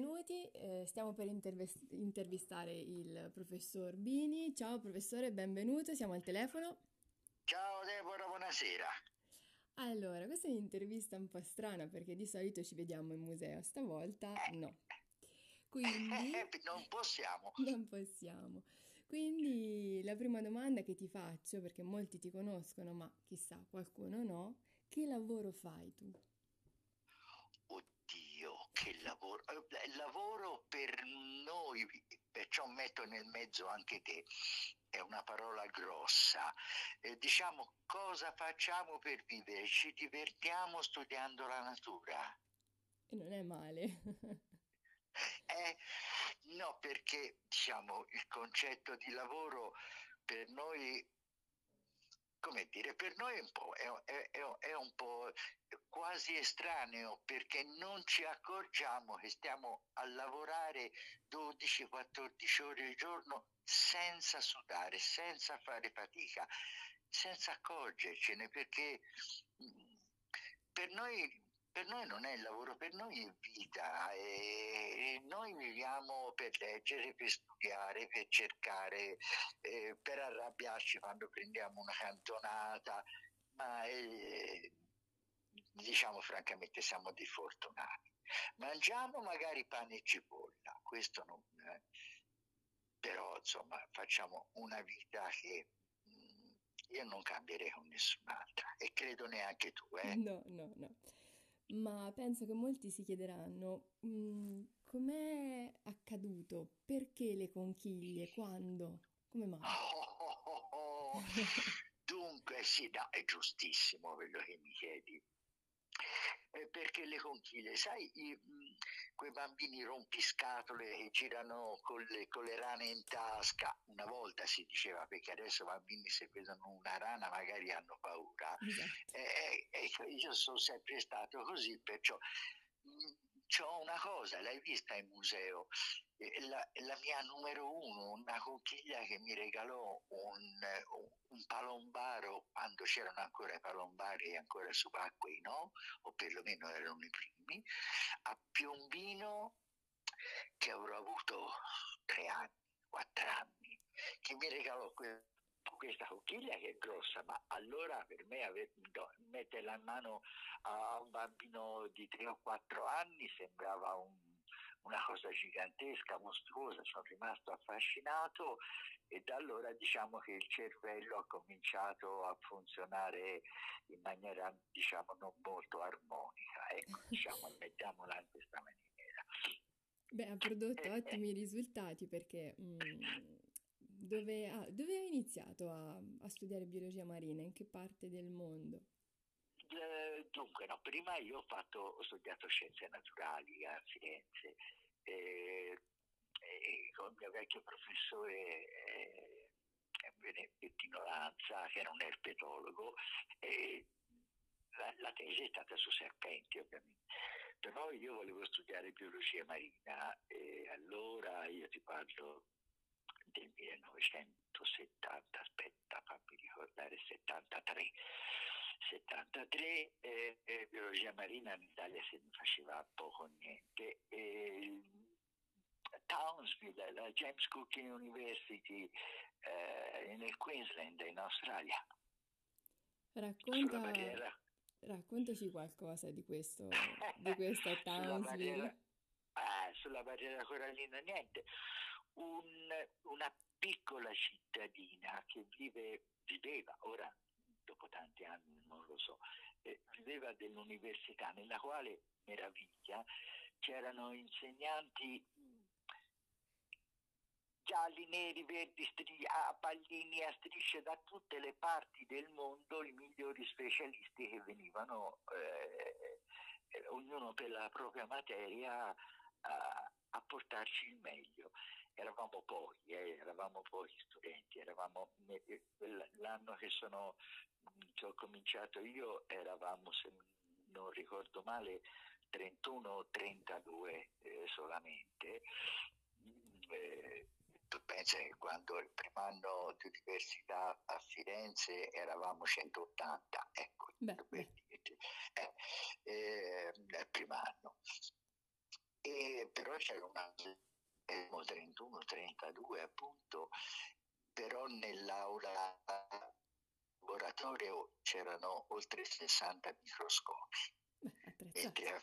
benvenuti. Eh, stiamo per intervis- intervistare il professor Bini. Ciao professore, benvenuto, siamo al telefono. Ciao Deborah, buonasera. Allora, questa è un'intervista un po' strana perché di solito ci vediamo in museo, stavolta no. Quindi non possiamo. Non possiamo. Quindi la prima domanda che ti faccio, perché molti ti conoscono, ma chissà, qualcuno no, che lavoro fai tu? Oddio, che lavoro. Eh, lavoro per noi, perciò metto nel mezzo anche te. È una parola grossa. Eh, diciamo cosa facciamo per vivere? Ci divertiamo studiando la natura. E non è male. eh, no, perché diciamo il concetto di lavoro per noi come dire, per noi è un po', è, è, è un po' quasi estraneo perché non ci accorgiamo che stiamo a lavorare 12-14 ore al giorno senza sudare, senza fare fatica, senza accorgercene perché mm, per noi per noi non è lavoro, per noi è vita e noi viviamo per leggere, per studiare, per cercare, eh, per arrabbiarci quando prendiamo una cantonata, ma eh, diciamo francamente siamo dei fortunati. Mangiamo magari pane e cipolla, questo non... Eh, però insomma facciamo una vita che io non cambierei con nessun'altra e credo neanche tu. Eh? No, no, no ma penso che molti si chiederanno mm, com'è accaduto, perché le conchiglie, quando, come mai? Oh, oh, oh, Dunque, sì, no, è giustissimo quello che mi chiedi eh, perché le conchiglie, sai, i, quei bambini rompiscatole che girano con le, con le, rane in tasca, una volta si diceva perché adesso i bambini se vedono una rana magari hanno paura, esatto. eh, eh, io sono sempre stato così, perciò c'ho una cosa, l'hai vista in museo, la, la, mia numero uno, una conchiglia che mi regalò un, un palombaro quando c'erano ancora i palombari ancora subacquei, no? O perlomeno erano i primi, a Piombino che avrò avuto tre anni, quattro anni, che mi regalò que- questa conchiglia che è grossa, ma allora per me ave- mettere la mano a un bambino di tre o quattro anni sembrava un una cosa gigantesca, mostruosa, sono rimasto affascinato e da allora diciamo che il cervello ha cominciato a funzionare in maniera diciamo non molto armonica, ecco, diciamo, mettiamola in questa maniera. Beh, ha prodotto eh, ottimi eh. risultati perché mh, mm, dove, ah, dove, hai iniziato a, a studiare biologia marina? In che parte del mondo? Eh, dunque, no, prima io ho, fatto, ho studiato scienze naturali a Firenze e, e con il mio vecchio professore eh, Bettino Lanza, che era un erpetologo, la, la, tesi è stata su serpenti ovviamente. Però io volevo studiare biologia marina e allora io ti parlo del 1970, aspetta, fammi ricordare, 73. 73 eh, eh, biologia marina in Italia se ne faceva poco o niente. E, Townsville, la James Cook University eh, nel Queensland in Australia. Racconta, raccontaci qualcosa di questo, di questa Townsville. Sulla barriera, ah, sulla barriera corallina niente. Un, una piccola cittadina che vive, viveva, ora dopo tanti anni, non lo so, eh, viveva dell'università nella quale, meraviglia, c'erano insegnanti gialli, neri, verdi, stri- a pallini, a strisce da tutte le parti del mondo, i migliori specialisti che venivano, eh, eh ognuno per la propria materia, a, a portarci il meglio eravamo pochi, eh, eravamo pochi studenti, eravamo, l'anno che, sono, che ho cominciato io eravamo, se non ricordo male, 31 o 32 eh, solamente. Eh, tu pensi che quando il primo anno di università a Firenze eravamo 180, ecco, Beh. per dirti, eh, eh, il primo anno. E e però c'era una 31-32 appunto, però nell'aula laboratorio c'erano oltre 60 microscopi. Mentre a,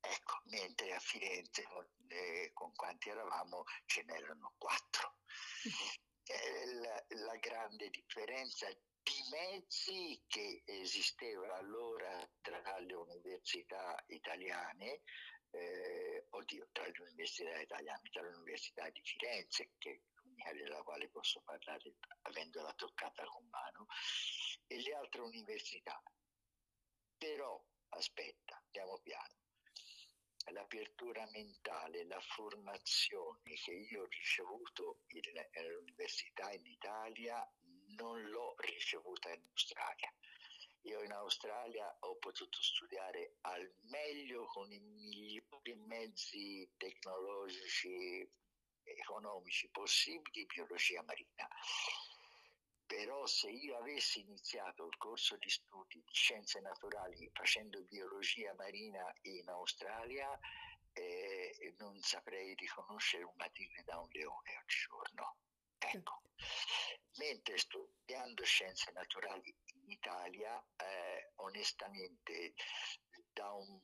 ecco, mentre a Firenze eh, con quanti eravamo ce n'erano quattro. Eh, la, la grande differenza di mezzi che esisteva allora tra le università italiane eh, oddio, tra le università italiane, tra l'Università di Firenze, che della quale posso parlare avendola toccata con mano, e le altre università. Però, aspetta, andiamo piano. L'apertura mentale, la formazione che io ho ricevuto all'università in Italia non l'ho ricevuta in Australia io in Australia ho potuto studiare al meglio con i migliori mezzi tecnologici economici possibili biologia marina. Però se io avessi iniziato il corso di studi di scienze naturali facendo biologia marina in Australia, eh, non saprei riconoscere un tigre da un leone oggigiorno. Ecco. Mentre studiando scienze naturali Italia eh, onestamente da un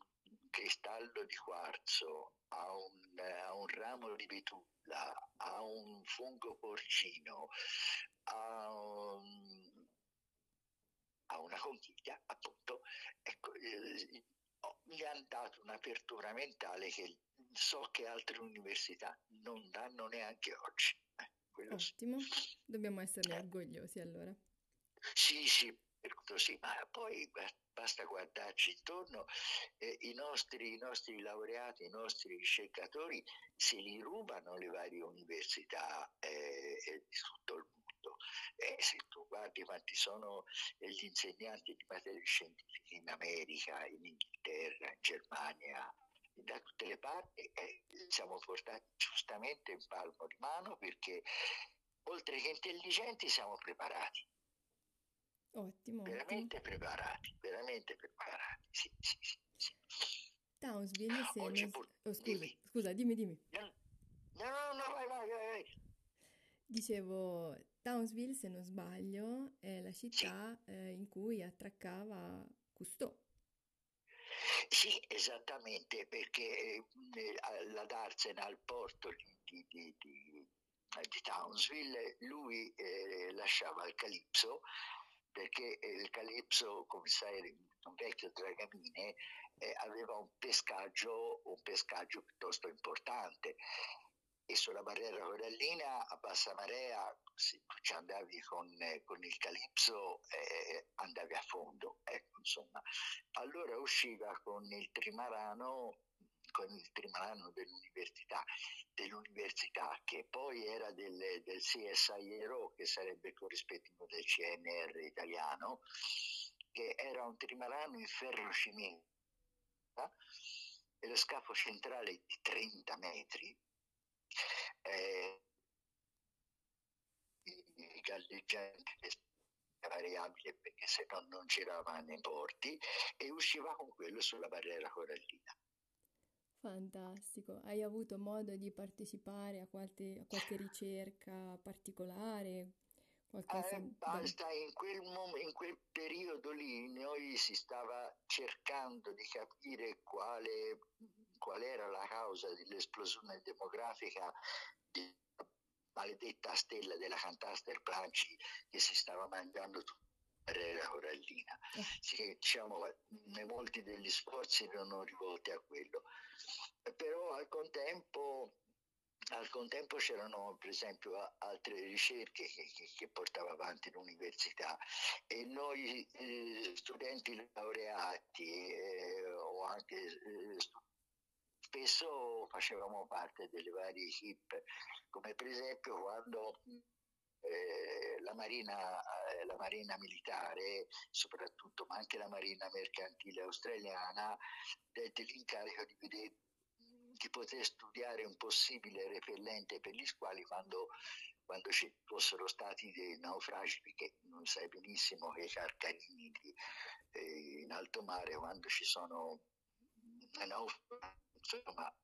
cristallo di quarzo a un, a un ramo di betulla, a un fungo porcino, a, un, a una conchiglia, appunto, ecco, eh, mi hanno dato un'apertura mentale che so che altre università non danno neanche oggi. Eh, Ottimo, sì. dobbiamo esserne orgogliosi allora. Sì, sì, così, ma poi basta guardarci intorno, eh, i, nostri, i, nostri, laureati, i nostri ricercatori se li rubano le varie università eh, eh di tutto il mondo. Eh, se tu guardi quanti sono gli insegnanti di materie scientifiche in America, in Inghilterra, in Germania, da tutte le parti eh, siamo portati giustamente in palmo di mano perché oltre che intelligenti siamo preparati Ottimo. Veramente ottimo. preparati, veramente preparati, sì, sì, sì. sì. Townsville, se non... Pur... Oh, scusa, dimmi. scusa, dimmi, dimmi. No, no, no, vai, vai, vai. Dicevo, Townsville, se non sbaglio, è la città sì. eh, in cui attraccava Cousteau. Sì, esattamente, perché eh, la Darsen al porto di, di, di, di Townsville, lui eh, lasciava il Calipso perché eh, il Calipso, come sai, un vecchio dragamine, eh, aveva un pescaggio, un pescaggio piuttosto importante e sulla barriera corallina a bassa marea se tu ci andavi con, eh, con il calipso eh, andavi a fondo ecco, insomma. allora usciva con il trimarano con il trimarano dell'università, dell'università che poi era del, del CSIRO, che sarebbe corrispettivo del CNR italiano, che era un trimarano in ferro cimento e lo scafo centrale di 30 metri. Eh, i galleggianti variabile perché se no non girava nei porti e usciva con quello sulla barriera corallina. Fantastico. Hai avuto modo di partecipare a qualche, a qualche ricerca particolare? Qualcosa eh, basta, in quel, mom- in quel periodo lì noi si stava cercando di capire quale, qual era la causa dell'esplosione demografica della maledetta stella della Cantaster Planci che si stava mangiando tutta barriera corallina. Eh. Sì, diciamo, molti degli sforzi erano rivolti a quello però al contempo, al contempo c'erano per esempio altre ricerche che, che, che portava avanti l'università e noi eh, studenti laureati eh, o anche eh, spesso facevamo parte delle varie equip, come per esempio quando eh, la, marina, eh, la, marina, militare, soprattutto, ma anche la marina mercantile australiana, dette l'incarico di vedere di poter studiare un possibile repellente per gli squali quando, quando ci fossero stati dei naufragi, perché non sai benissimo che i carcarini eh, in alto mare, quando ci sono naufragi, insomma,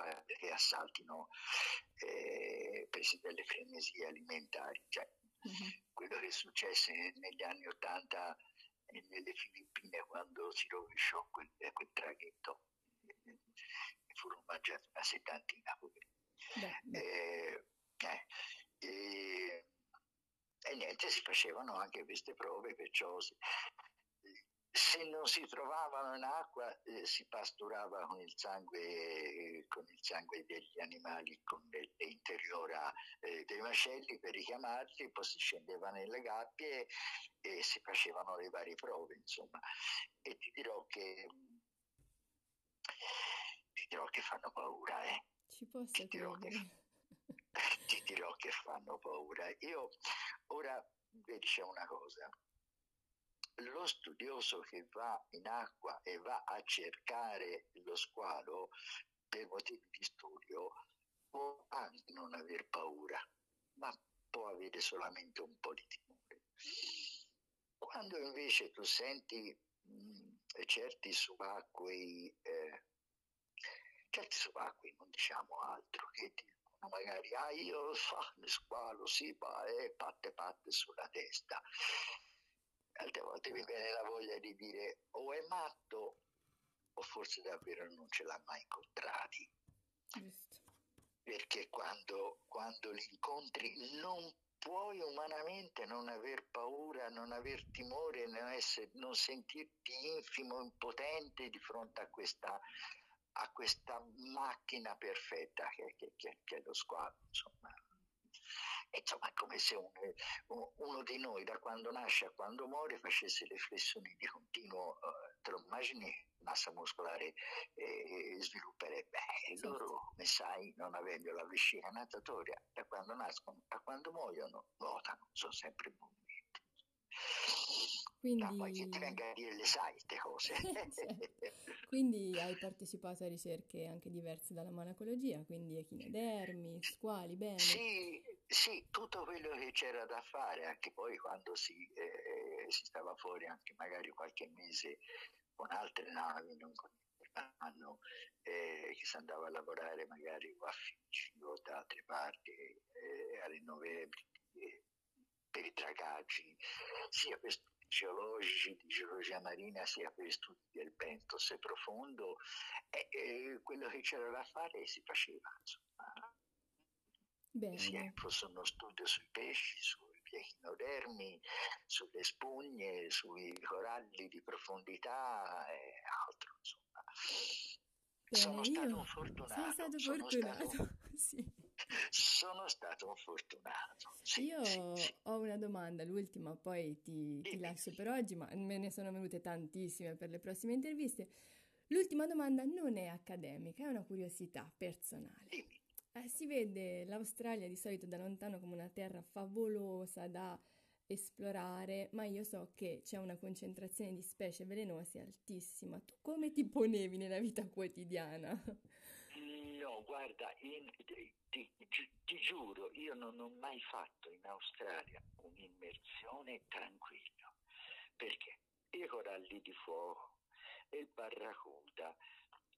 eh, fa, che assaltino eh, dalle frenesie alimentari. Cioè, uh-huh. Quello che successe negli anni Ottanta nelle Filippine quando si rovesciò quel, quel traghetto e furono mangiati una settantina. Eh, eh, e, niente, si facevano anche queste prove, perciò se non si trovavano in acqua eh, si pasturava con il sangue, con il sangue degli animali, con l'interiora eh, dei macelli per richiamarli, poi si scendeva nelle gabbie e, e si facevano le varie prove, insomma. E ti dirò che, ti dirò che fanno paura, eh. Ci posso ti dirò, che, ti dirò che fanno paura. Io ora vedi c'è una cosa lo studioso che va in acqua e va a cercare lo squalo per motivi di studio può anche non aver paura, ma può avere solamente un po' di timore. Quando invece tu senti mh, certi subacquei, eh, certi subacquei, non diciamo altro, che dicono magari, ah io fa lo squalo, sì, ma è patte patte sulla testa Tante volte mi viene la voglia di dire o è matto o forse davvero non ce l'ha mai incontrati. Giusto. Perché quando, quando li incontri non puoi umanamente non aver paura, non aver timore, non, essere, non sentirti infimo, impotente di fronte a questa, a questa macchina perfetta che, che, che, che è lo squalo. Insomma insomma è come se uno, uno, di noi da quando nasce a quando muore facesse le flessioni di continuo, uh, te lo immagini, massa muscolare eh, svilupperebbe. E certo. loro, come sai, non avendo la vescica natatoria, da quando nascono a quando muoiono, nuotano, sono sempre in movimento. Quindi... Ma poi che ti venga a dire le sai queste cose. certo. Quindi hai partecipato a ricerche anche diverse dalla monacologia, quindi echinodermi, squali, bene. Sì, sì, tutto quello che c'era da fare, anche poi quando si, eh, si stava fuori anche magari qualche mese con altre navi, non con anno eh, che si andava a lavorare magari a Figi o da altre parti eh, a novembre eh, per i dragaggi, sia per studi geologici di geologia marina, sia per studi del bentos profondo, eh, quello che c'era da fare si faceva. Insomma. Bene. Fosse uno studio sui pesci, sui echinodermi, sulle spugne, sui coralli di profondità e altro, insomma. Bene, sono stato un fortunato. Sei stato sono fortunato, stato, sì. Sono stato un fortunato. Sì, Io sì. ho una domanda, l'ultima, poi ti, ti lascio per oggi, ma me ne sono venute tantissime per le prossime interviste. L'ultima domanda non è accademica, è una curiosità personale. Dimmi. Eh, si vede l'Australia di solito da lontano come una terra favolosa da esplorare, ma io so che c'è una concentrazione di specie velenose altissima. Tu come ti ponevi nella vita quotidiana? No, guarda, in, ti, ti, ti, giuro, io non ho mai fatto in Australia un'immersione tranquilla, perché i coralli di fuoco, il barracuda,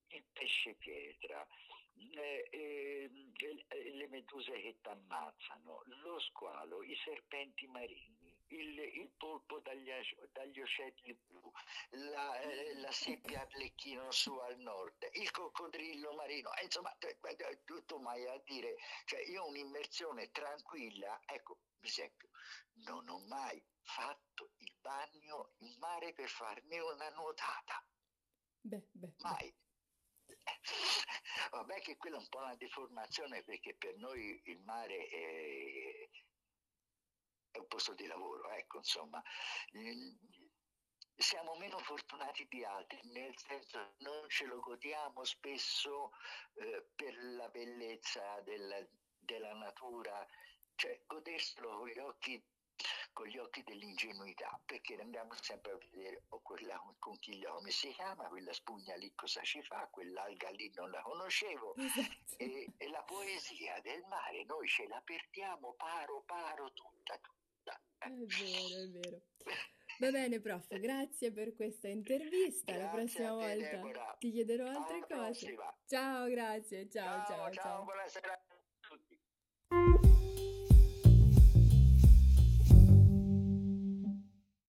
il pesce pietra, eh, eh, le meduse che ti ammazzano, lo squalo, i serpenti marini, il, il polpo dagli, dagli, ocelli blu, la, eh, la seppia arlecchino su al nord, il coccodrillo marino, insomma tutto mai a dire, cioè io un'immersione tranquilla, ecco, per esempio, non ho mai fatto il bagno in mare per farmi una nuotata. Beh, beh, mai. Beh. Vabbè che quella è un po' una deformazione perché per noi il mare è, è un posto di lavoro, ecco, insomma. Siamo meno fortunati di altri, nel senso non ce lo godiamo spesso eh, per la bellezza della, della natura, cioè goderselo con gli occhi con gli occhi dell'ingenuità, perché andiamo sempre a vedere oh, quella conchiglia come si chiama, quella spugna lì cosa ci fa, quell'alga lì non la conoscevo. Esatto. E, e, la poesia del mare noi ce la perdiamo paro paro tutta, tutta. È vero, è vero. Va bene, prof, grazie per questa intervista. Grazie La prossima te, volta Deborah. ti chiederò Alla altre cose. prossima. Ciao, grazie. Ciao, ciao, ciao, ciao, ciao. buonasera a tutti.